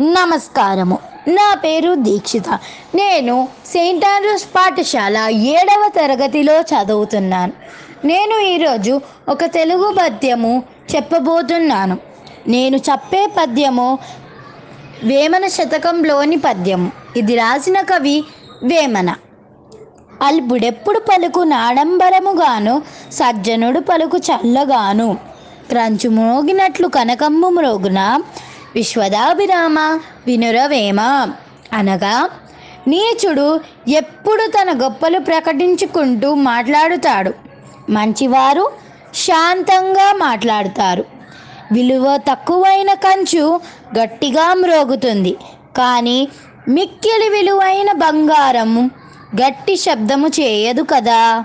నమస్కారము. నా పేరు దీక్షిత. నేను సెయింట్ ఆండ్రూస్ పాఠశాల ఏడవ తరగతిలో చదువుతున్నాను. నేను ఈరోజు ఒక తెలుగు పద్యము చెప్పబోతున్నాను. నేను చెప్పే పద్యము వేమన శతకంలోని పద్యము. ఇది రాసిన కవి వేమన. అల్పుడెప్పుడు పలుకు నాడంబరముగాను సజ్జనుడు పలుకు చల్లగాను. క్రంచు మ్రోగినట్లు కనకంబు మ్రోగున విశ్వదాభిరామ వినురవేమ అనగా నీచుడు ఎప్పుడు తన గొప్పలు ప్రకటించుకుంటూ మాట్లాడుతాడు. మంచివారు శాంతంగా మాట్లాడుతారు. విలువ తక్కువైన కంచు గట్టిగా మ్రోగుతుంది. కానీ మిక్కిలి విలువైన బంగారము గట్టి శబ్దము చేయదు కదా.